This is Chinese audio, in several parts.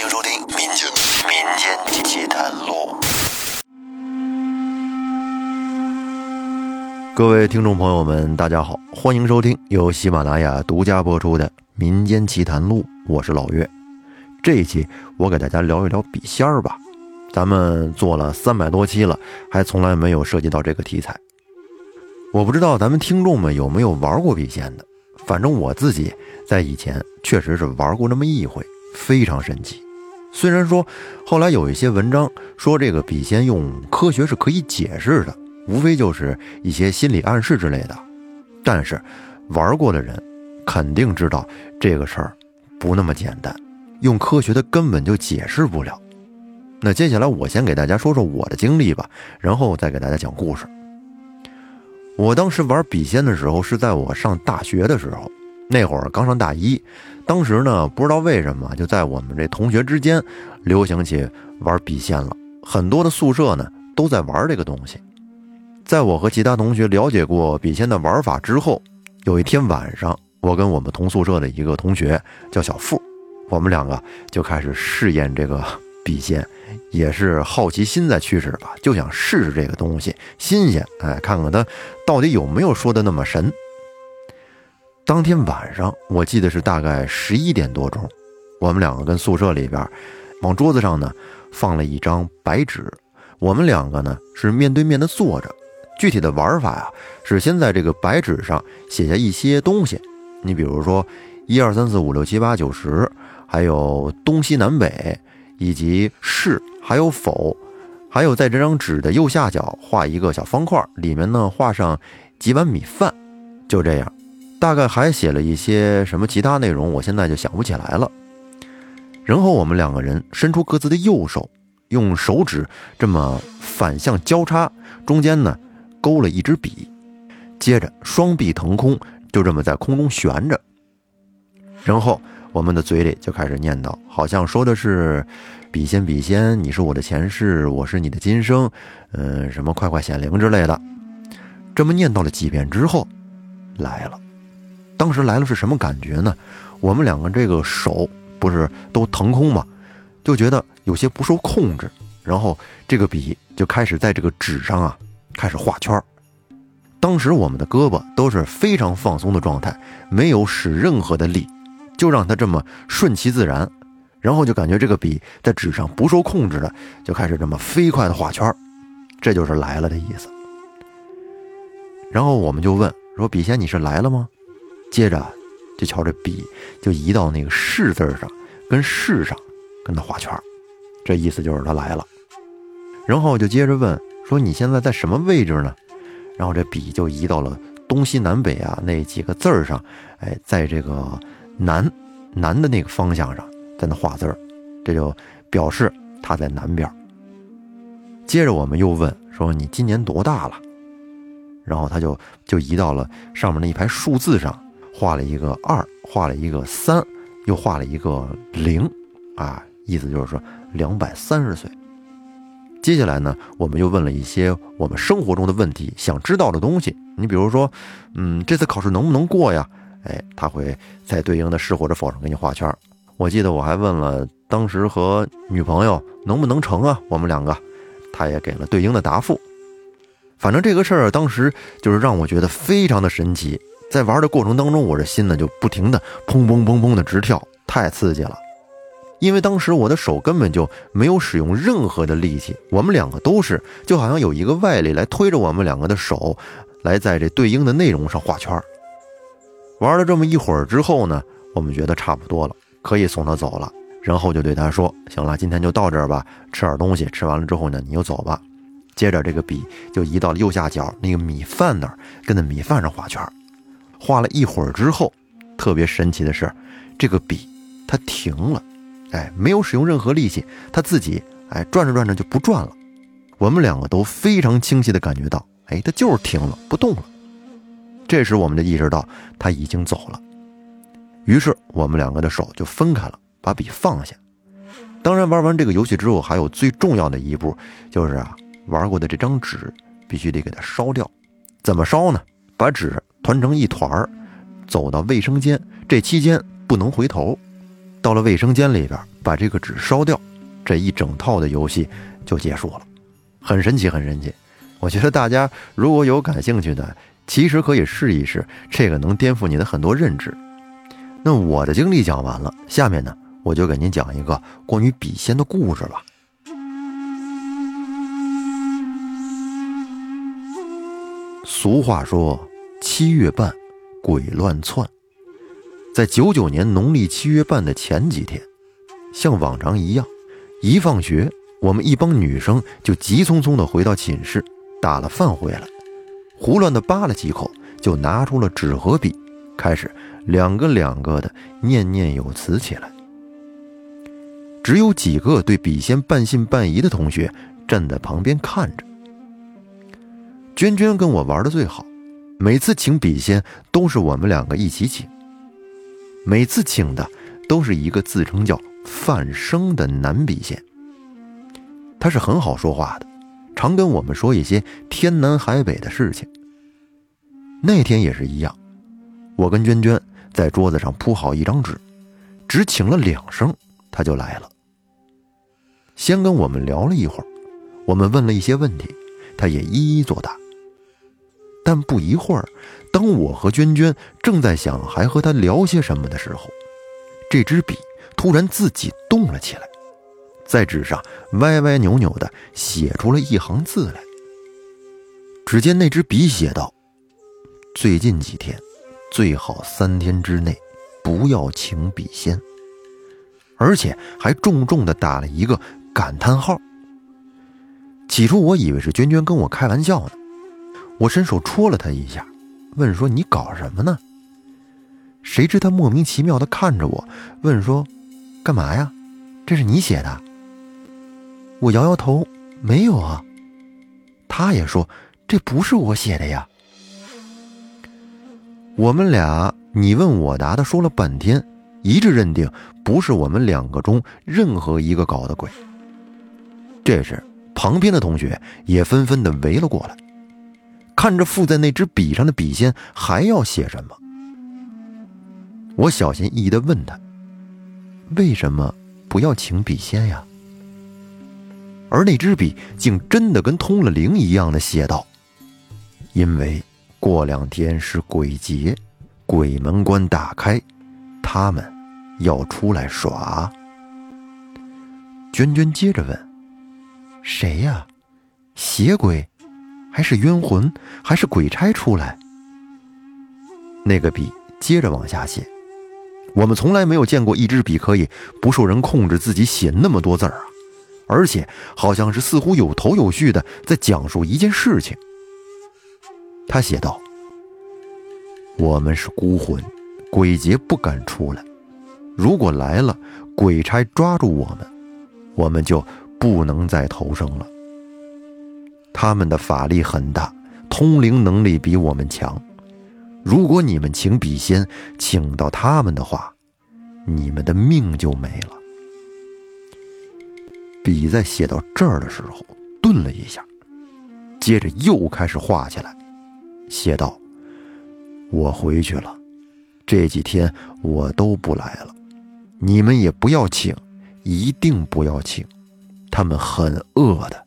欢迎收听《民间民间奇谈录》。各位听众朋友们，大家好，欢迎收听由喜马拉雅独家播出的《民间奇谈录》，我是老岳。这一期我给大家聊一聊笔仙儿吧。咱们做了三百多期了，还从来没有涉及到这个题材。我不知道咱们听众们有没有玩过笔仙的，反正我自己在以前确实是玩过那么一回，非常神奇。虽然说后来有一些文章说这个笔仙用科学是可以解释的，无非就是一些心理暗示之类的，但是玩过的人肯定知道这个事儿不那么简单，用科学的根本就解释不了。那接下来我先给大家说说我的经历吧，然后再给大家讲故事。我当时玩笔仙的时候是在我上大学的时候，那会儿刚上大一，当时呢不知道为什么就在我们这同学之间流行起玩笔仙了，很多的宿舍呢都在玩这个东西。在我和其他同学了解过笔仙的玩法之后，有一天晚上，我跟我们同宿舍的一个同学叫小付，我们两个就开始试验这个笔仙。也是好奇心在驱使吧，就想试试这个东西新鲜，哎，看看它到底有没有说的那么神。当天晚上，我记得是大概十一点多钟，我们两个跟宿舍里边，往桌子上呢放了一张白纸，我们两个呢是面对面的坐着。具体的玩法呀，是先在这个白纸上写下一些东西，你比如说一二三四五六七八九十，还有东西南北。以及是还有否，还有在这张纸的右下角画一个小方块，里面呢画上几碗米饭，就这样。大概还写了一些什么其他内容，我现在就想不起来了。然后我们两个人伸出各自的右手，用手指这么反向交叉，中间呢勾了一支笔，接着双臂腾空，就这么在空中悬着，然后。我们的嘴里就开始念叨，好像说的是“笔仙笔仙，你是我的前世，我是你的今生”，嗯，什么快快显灵之类的。这么念叨了几遍之后，来了。当时来了是什么感觉呢？我们两个这个手不是都腾空吗？就觉得有些不受控制，然后这个笔就开始在这个纸上啊开始画圈当时我们的胳膊都是非常放松的状态，没有使任何的力。就让它这么顺其自然，然后就感觉这个笔在纸上不受控制的就开始这么飞快的画圈这就是来了的意思。然后我们就问说：“笔仙你是来了吗？”接着就瞧这笔就移到那个“是”字上，跟“是”上跟他画圈这意思就是他来了。然后就接着问说：“你现在在什么位置呢？”然后这笔就移到了东西南北啊那几个字上，哎，在这个。南，南的那个方向上，在那画字，这就表示他在南边。接着我们又问说：“你今年多大了？”然后他就就移到了上面那一排数字上，画了一个二，画了一个三，又画了一个零，啊，意思就是说两百三十岁。接下来呢，我们又问了一些我们生活中的问题，想知道的东西。你比如说，嗯，这次考试能不能过呀？哎，他会在对应的是或者否上给你画圈。我记得我还问了当时和女朋友能不能成啊，我们两个，他也给了对应的答复。反正这个事儿当时就是让我觉得非常的神奇，在玩的过程当中，我这心呢就不停的砰砰砰砰的直跳，太刺激了。因为当时我的手根本就没有使用任何的力气，我们两个都是就好像有一个外力来推着我们两个的手，来在这对应的内容上画圈。玩了这么一会儿之后呢，我们觉得差不多了，可以送他走了。然后就对他说：“行了，今天就到这儿吧，吃点东西。吃完了之后呢，你就走吧。”接着这个笔就移到了右下角那个米饭那儿，跟那米饭上画圈。画了一会儿之后，特别神奇的是，这个笔它停了，哎，没有使用任何力气，它自己哎转着转着就不转了。我们两个都非常清晰的感觉到，哎，它就是停了，不动了。这时我们就意识到他已经走了，于是我们两个的手就分开了，把笔放下。当然，玩完这个游戏之后，还有最重要的一步，就是啊，玩过的这张纸必须得给它烧掉。怎么烧呢？把纸团成一团儿，走到卫生间，这期间不能回头。到了卫生间里边，把这个纸烧掉，这一整套的游戏就结束了，很神奇，很神奇。我觉得大家如果有感兴趣的，其实可以试一试，这个能颠覆你的很多认知。那我的经历讲完了，下面呢，我就给您讲一个关于笔仙的故事吧。俗话说，七月半，鬼乱窜。在九九年农历七月半的前几天，像往常一样，一放学，我们一帮女生就急匆匆地回到寝室，打了饭回来，胡乱地扒了几口，就拿出了纸和笔，开始两个两个的念念有词起来。只有几个对笔仙半信半疑的同学站在旁边看着。娟娟跟我玩的最好，每次请笔仙都是我们两个一起请。每次请的都是一个自称叫范生的男笔仙。他是很好说话的，常跟我们说一些天南海北的事情。那天也是一样，我跟娟娟在桌子上铺好一张纸，只请了两声，他就来了。先跟我们聊了一会儿，我们问了一些问题，他也一一作答。但不一会儿，当我和娟娟正在想还和他聊些什么的时候，这支笔突然自己动了起来，在纸上歪歪扭扭的写出了一行字来。只见那支笔写道：“最近几天，最好三天之内不要请笔仙。”而且还重重的打了一个感叹号。起初我以为是娟娟跟我开玩笑呢。我伸手戳了他一下，问说：“你搞什么呢？”谁知他莫名其妙的看着我，问说：“干嘛呀？这是你写的？”我摇摇头：“没有啊。”他也说：“这不是我写的呀。”我们俩你问我答的说了半天，一致认定不是我们两个中任何一个搞的鬼。这时，旁边的同学也纷纷的围了过来。看着附在那支笔上的笔仙，还要写什么？我小心翼翼地问他：“为什么不要请笔仙呀？”而那支笔竟真的跟通了灵一样的写道：“因为过两天是鬼节，鬼门关打开，他们要出来耍。”娟娟接着问：“谁呀？邪鬼？”还是冤魂，还是鬼差出来？那个笔接着往下写。我们从来没有见过一支笔可以不受人控制，自己写那么多字儿啊！而且好像是似乎有头有序的在讲述一件事情。他写道：“我们是孤魂，鬼节不敢出来。如果来了，鬼差抓住我们，我们就不能再投生了。”他们的法力很大，通灵能力比我们强。如果你们请笔仙，请到他们的话，你们的命就没了。笔在写到这儿的时候顿了一下，接着又开始画起来，写道：“我回去了，这几天我都不来了，你们也不要请，一定不要请，他们很饿的，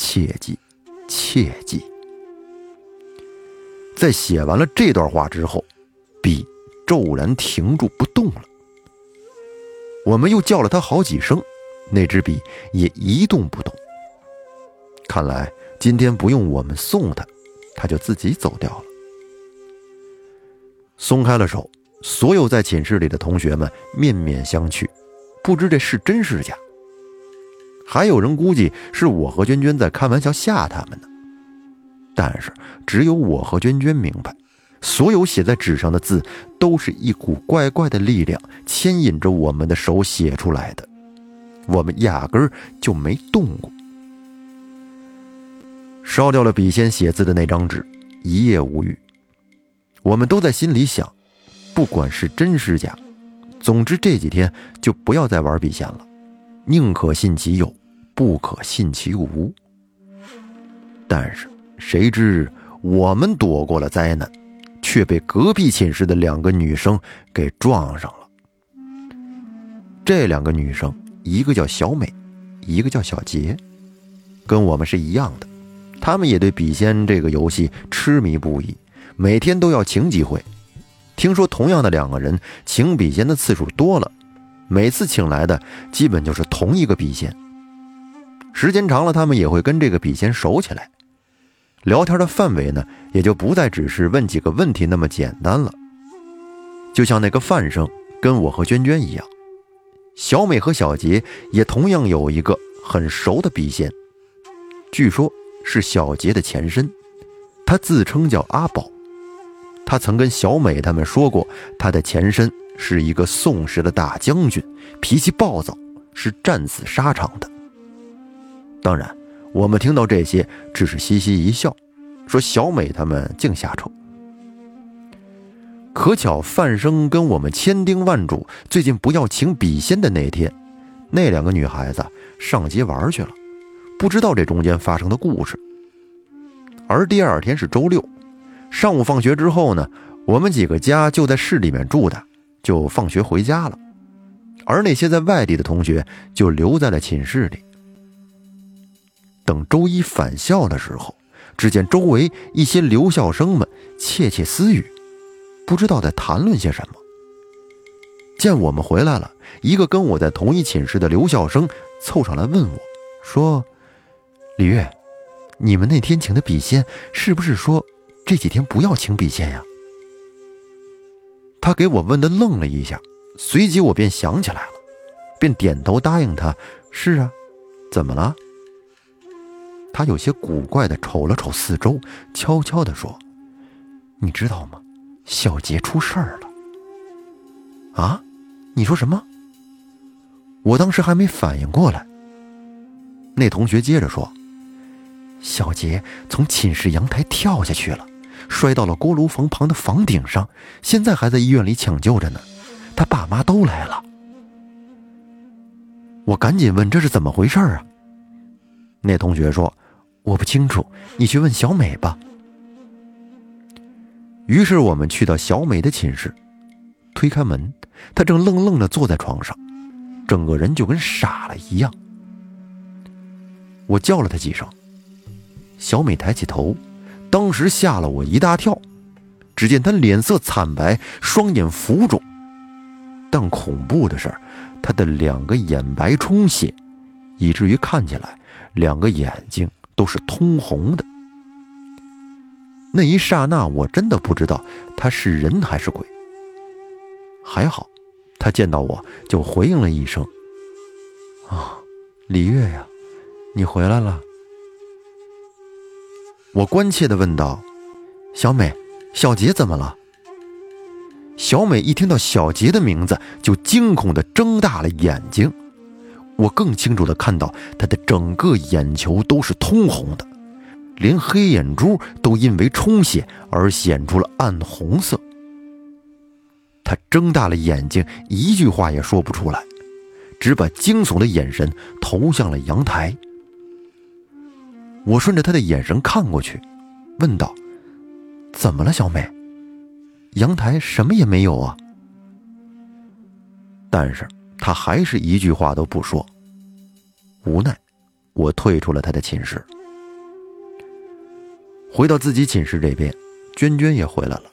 切记。”切记，在写完了这段话之后，笔骤然停住不动了。我们又叫了他好几声，那支笔也一动不动。看来今天不用我们送他，他就自己走掉了。松开了手，所有在寝室里的同学们面面相觑，不知这是真是假。还有人估计是我和娟娟在开玩笑吓他们呢，但是只有我和娟娟明白，所有写在纸上的字都是一股怪怪的力量牵引着我们的手写出来的，我们压根儿就没动过。烧掉了笔仙写字的那张纸，一夜无语。我们都在心里想，不管是真是假，总之这几天就不要再玩笔仙了，宁可信其有。不可信其无，但是谁知我们躲过了灾难，却被隔壁寝室的两个女生给撞上了。这两个女生，一个叫小美，一个叫小杰，跟我们是一样的，她们也对笔仙这个游戏痴迷不已，每天都要请几回。听说同样的两个人请笔仙的次数多了，每次请来的基本就是同一个笔仙。时间长了，他们也会跟这个笔仙熟起来，聊天的范围呢，也就不再只是问几个问题那么简单了。就像那个范生跟我和娟娟一样，小美和小杰也同样有一个很熟的笔仙，据说是小杰的前身，他自称叫阿宝。他曾跟小美他们说过，他的前身是一个宋时的大将军，脾气暴躁，是战死沙场的。当然，我们听到这些只是嘻嘻一笑，说小美他们净瞎扯。可巧范生跟我们千叮万嘱，最近不要请笔仙的那天，那两个女孩子上街玩去了，不知道这中间发生的故事。而第二天是周六。上午放学之后呢，我们几个家就在市里面住的，就放学回家了。而那些在外地的同学就留在了寝室里。等周一返校的时候，只见周围一些留校生们窃窃私语，不知道在谈论些什么。见我们回来了，一个跟我在同一寝室的留校生凑上来问我，说：“李月，你们那天请的笔仙是不是说？”这几天不要请笔仙呀。他给我问的愣了一下，随即我便想起来了，便点头答应他：“是啊，怎么了？”他有些古怪的瞅了瞅四周，悄悄的说：“你知道吗？小杰出事儿了。”啊？你说什么？我当时还没反应过来。那同学接着说：“小杰从寝室阳台跳下去了。”摔到了锅炉房旁的房顶上，现在还在医院里抢救着呢。他爸妈都来了，我赶紧问这是怎么回事啊？那同学说我不清楚，你去问小美吧。于是我们去到小美的寝室，推开门，她正愣愣的坐在床上，整个人就跟傻了一样。我叫了她几声，小美抬起头。当时吓了我一大跳，只见她脸色惨白，双眼浮肿，但恐怖的是，她的两个眼白充血，以至于看起来两个眼睛都是通红的。那一刹那，我真的不知道他是人还是鬼。还好，他见到我就回应了一声：“啊，李月呀，你回来了。”我关切地问道：“小美，小杰怎么了？”小美一听到小杰的名字，就惊恐地睁大了眼睛。我更清楚地看到她的整个眼球都是通红的，连黑眼珠都因为充血而显出了暗红色。她睁大了眼睛，一句话也说不出来，只把惊悚的眼神投向了阳台。我顺着他的眼神看过去，问道：“怎么了，小美？阳台什么也没有啊。”但是他还是一句话都不说。无奈，我退出了他的寝室。回到自己寝室这边，娟娟也回来了，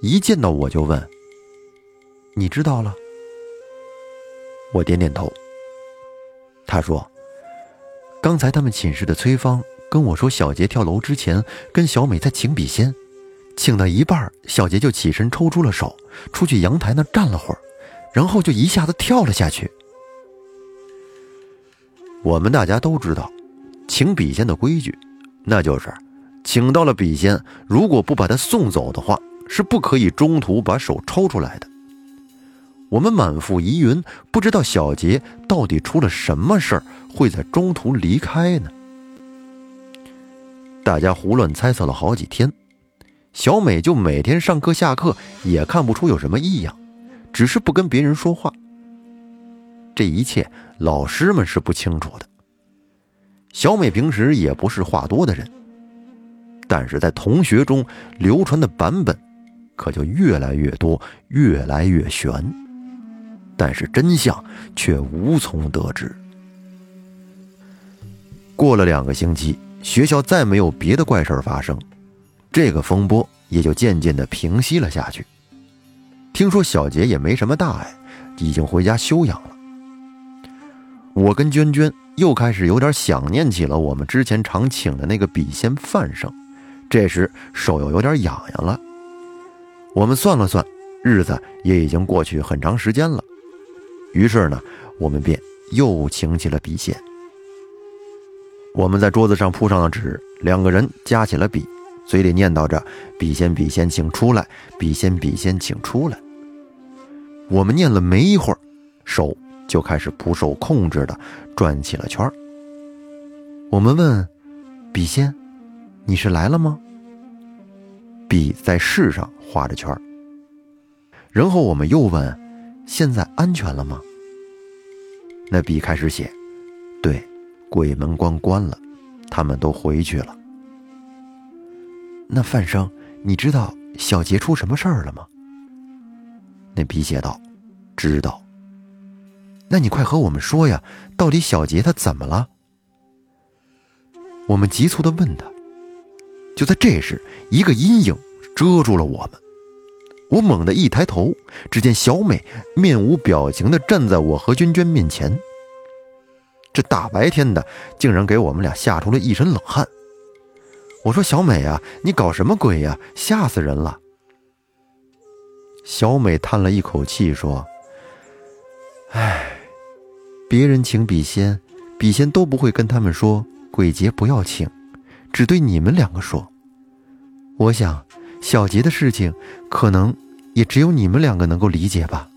一见到我就问：“你知道了？”我点点头。他说。刚才他们寝室的崔芳跟我说，小杰跳楼之前跟小美在请笔仙，请到一半，小杰就起身抽出了手，出去阳台那站了会儿，然后就一下子跳了下去。我们大家都知道，请笔仙的规矩，那就是请到了笔仙，如果不把他送走的话，是不可以中途把手抽出来的。我们满腹疑云，不知道小杰到底出了什么事儿，会在中途离开呢？大家胡乱猜测了好几天，小美就每天上课下课也看不出有什么异样，只是不跟别人说话。这一切老师们是不清楚的。小美平时也不是话多的人，但是在同学中流传的版本，可就越来越多，越来越玄。但是真相却无从得知。过了两个星期，学校再没有别的怪事发生，这个风波也就渐渐的平息了下去。听说小杰也没什么大碍，已经回家休养了。我跟娟娟又开始有点想念起了我们之前常请的那个笔仙范生，这时手又有点痒痒了。我们算了算，日子也已经过去很长时间了，于是呢，我们便又请起了笔仙。我们在桌子上铺上了纸，两个人夹起了笔，嘴里念叨着“笔仙，笔仙，请出来！笔仙，笔仙，请出来！”我们念了没一会儿，手就开始不受控制的转起了圈我们问：“笔仙，你是来了吗？”笔在世上画着圈然后我们又问：“现在安全了吗？”那笔开始写：“对。”鬼门关关了，他们都回去了。那范生，你知道小杰出什么事儿了吗？那鼻血道：“知道。”那你快和我们说呀，到底小杰他怎么了？我们急促的问他。就在这时，一个阴影遮住了我们。我猛地一抬头，只见小美面无表情的站在我和娟娟面前。这大白天的，竟然给我们俩吓出了一身冷汗。我说：“小美啊，你搞什么鬼呀？吓死人了！”小美叹了一口气说：“唉，别人请笔仙，笔仙都不会跟他们说鬼节不要请，只对你们两个说。我想，小杰的事情，可能也只有你们两个能够理解吧。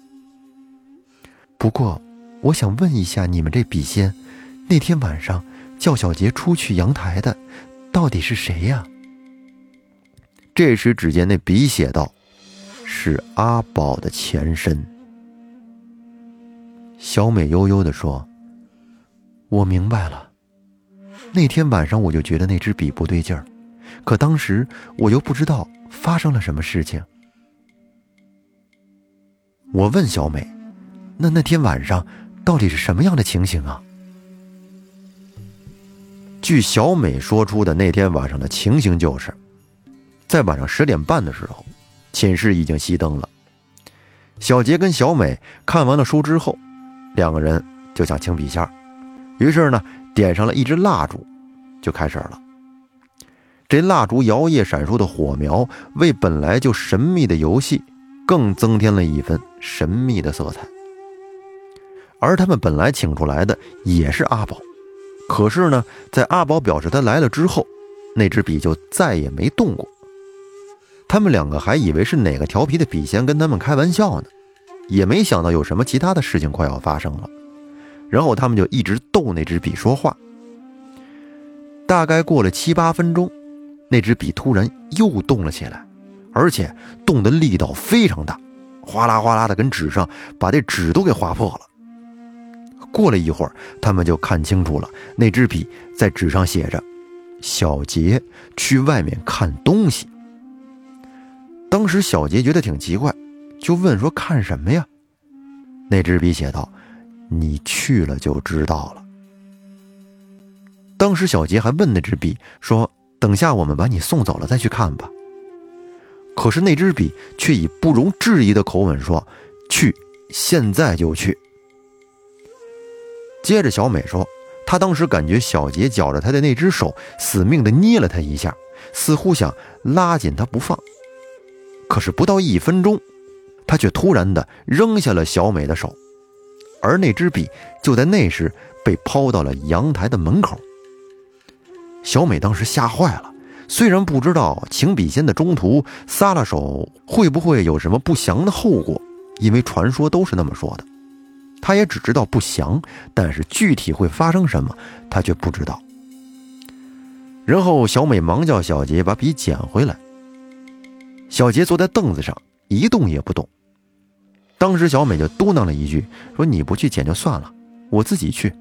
不过，我想问一下你们这笔仙。”那天晚上叫小杰出去阳台的，到底是谁呀？这时，只见那笔写道：“是阿宝的前身。”小美悠悠的说：“我明白了。那天晚上我就觉得那支笔不对劲儿，可当时我又不知道发生了什么事情。”我问小美：“那那天晚上到底是什么样的情形啊？”据小美说出的那天晚上的情形，就是在晚上十点半的时候，寝室已经熄灯了。小杰跟小美看完了书之后，两个人就想请笔仙于是呢，点上了一支蜡烛，就开始了。这蜡烛摇曳闪烁的火苗，为本来就神秘的游戏，更增添了一份神秘的色彩。而他们本来请出来的也是阿宝。可是呢，在阿宝表示他来了之后，那支笔就再也没动过。他们两个还以为是哪个调皮的笔仙跟他们开玩笑呢，也没想到有什么其他的事情快要发生了。然后他们就一直逗那支笔说话。大概过了七八分钟，那支笔突然又动了起来，而且动的力道非常大，哗啦哗啦的跟纸上把这纸都给划破了。过了一会儿，他们就看清楚了，那支笔在纸上写着：“小杰去外面看东西。”当时小杰觉得挺奇怪，就问说：“看什么呀？”那支笔写道：“你去了就知道了。”当时小杰还问那支笔说：“等下我们把你送走了再去看吧。”可是那支笔却以不容置疑的口吻说：“去，现在就去。”接着，小美说：“她当时感觉小杰绞着她的那只手，死命的捏了她一下，似乎想拉紧她不放。可是不到一分钟，他却突然的扔下了小美的手，而那支笔就在那时被抛到了阳台的门口。小美当时吓坏了，虽然不知道请笔仙的中途撒了手会不会有什么不祥的后果，因为传说都是那么说的。”他也只知道不祥，但是具体会发生什么，他却不知道。然后小美忙叫小杰把笔捡回来。小杰坐在凳子上一动也不动。当时小美就嘟囔了一句：“说你不去捡就算了，我自己去。”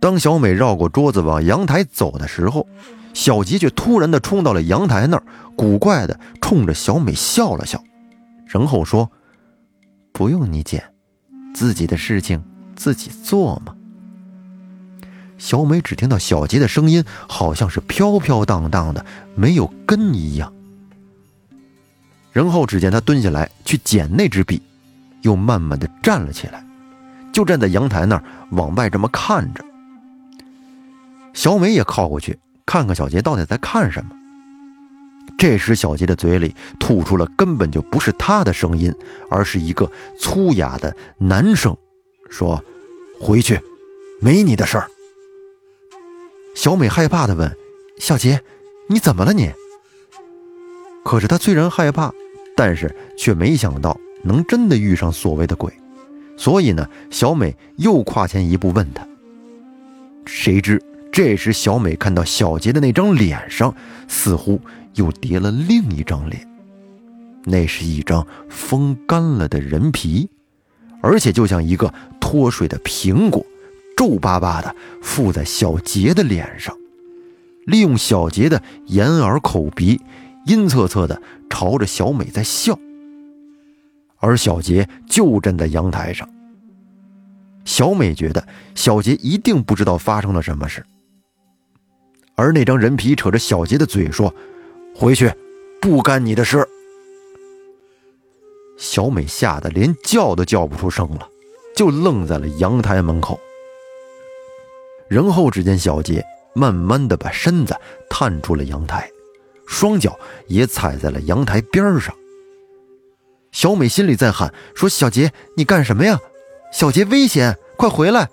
当小美绕过桌子往阳台走的时候，小杰却突然的冲到了阳台那儿，古怪的冲着小美笑了笑，然后说。不用你捡，自己的事情自己做嘛。小美只听到小杰的声音，好像是飘飘荡荡的，没有根一样。然后只见他蹲下来去捡那支笔，又慢慢的站了起来，就站在阳台那儿往外这么看着。小美也靠过去，看看小杰到底在看什么。这时，小杰的嘴里吐出了根本就不是他的声音，而是一个粗哑的男声，说：“回去，没你的事儿。”小美害怕的问：“小杰，你怎么了你？”可是她虽然害怕，但是却没想到能真的遇上所谓的鬼，所以呢，小美又跨前一步问他。谁知这时，小美看到小杰的那张脸上似乎又叠了另一张脸，那是一张风干了的人皮，而且就像一个脱水的苹果。皱巴巴的附在小杰的脸上，利用小杰的眼耳口鼻，阴恻恻的朝着小美在笑。而小杰就站在阳台上。小美觉得小杰一定不知道发生了什么事。而那张人皮扯着小杰的嘴说：“回去，不干你的事。”小美吓得连叫都叫不出声了，就愣在了阳台门口。然后，只见小杰慢慢的把身子探出了阳台，双脚也踩在了阳台边上。小美心里在喊：“说小杰，你干什么呀？小杰危险，快回来！”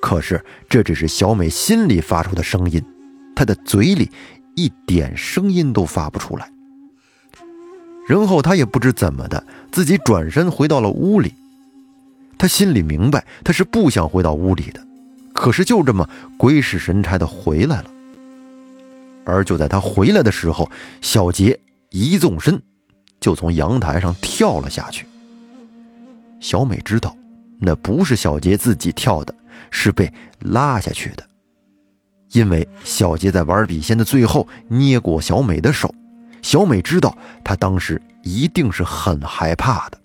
可是这只是小美心里发出的声音，她的嘴里一点声音都发不出来。然后她也不知怎么的，自己转身回到了屋里。她心里明白，她是不想回到屋里的。可是就这么鬼使神差的回来了，而就在他回来的时候，小杰一纵身，就从阳台上跳了下去。小美知道，那不是小杰自己跳的，是被拉下去的，因为小杰在玩笔仙的最后捏过小美的手，小美知道他当时一定是很害怕的。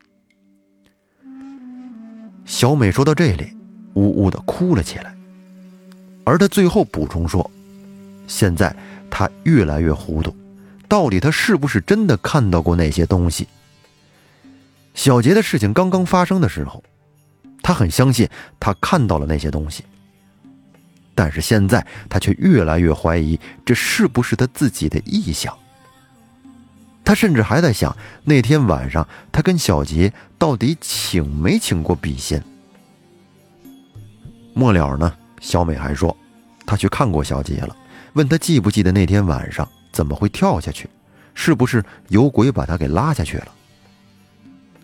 小美说到这里，呜呜的哭了起来。而他最后补充说：“现在他越来越糊涂，到底他是不是真的看到过那些东西？”小杰的事情刚刚发生的时候，他很相信他看到了那些东西，但是现在他却越来越怀疑这是不是他自己的臆想。他甚至还在想，那天晚上他跟小杰到底请没请过笔仙？末了呢？小美还说，她去看过小杰了，问他记不记得那天晚上怎么会跳下去，是不是有鬼把他给拉下去了？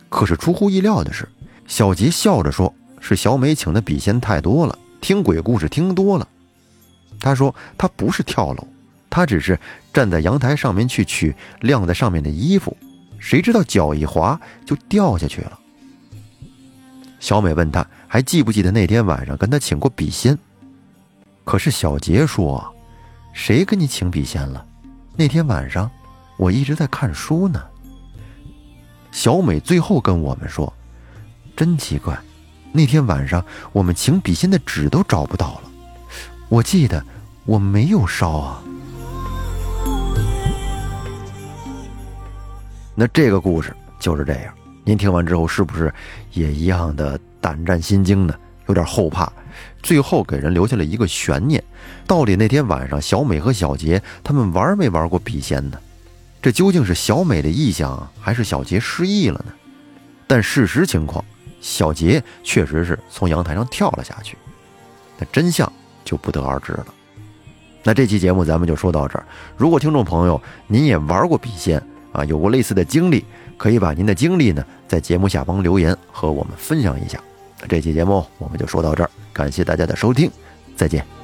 可是出乎意料的是，小杰笑着说：“是小美请的笔仙太多了，听鬼故事听多了。”他说他不是跳楼，他只是站在阳台上面去取晾在上面的衣服，谁知道脚一滑就掉下去了。小美问他还记不记得那天晚上跟他请过笔仙？可是小杰说：“谁跟你请笔仙了？那天晚上我一直在看书呢。”小美最后跟我们说：“真奇怪，那天晚上我们请笔仙的纸都找不到了。我记得我没有烧啊。”那这个故事就是这样。您听完之后是不是也一样的胆战心惊呢？有点后怕。最后给人留下了一个悬念：到底那天晚上小美和小杰他们玩没玩过笔仙呢？这究竟是小美的臆想，还是小杰失忆了呢？但事实情况，小杰确实是从阳台上跳了下去。那真相就不得而知了。那这期节目咱们就说到这儿。如果听众朋友您也玩过笔仙啊，有过类似的经历，可以把您的经历呢在节目下方留言和我们分享一下。这期节目我们就说到这儿。感谢大家的收听，再见。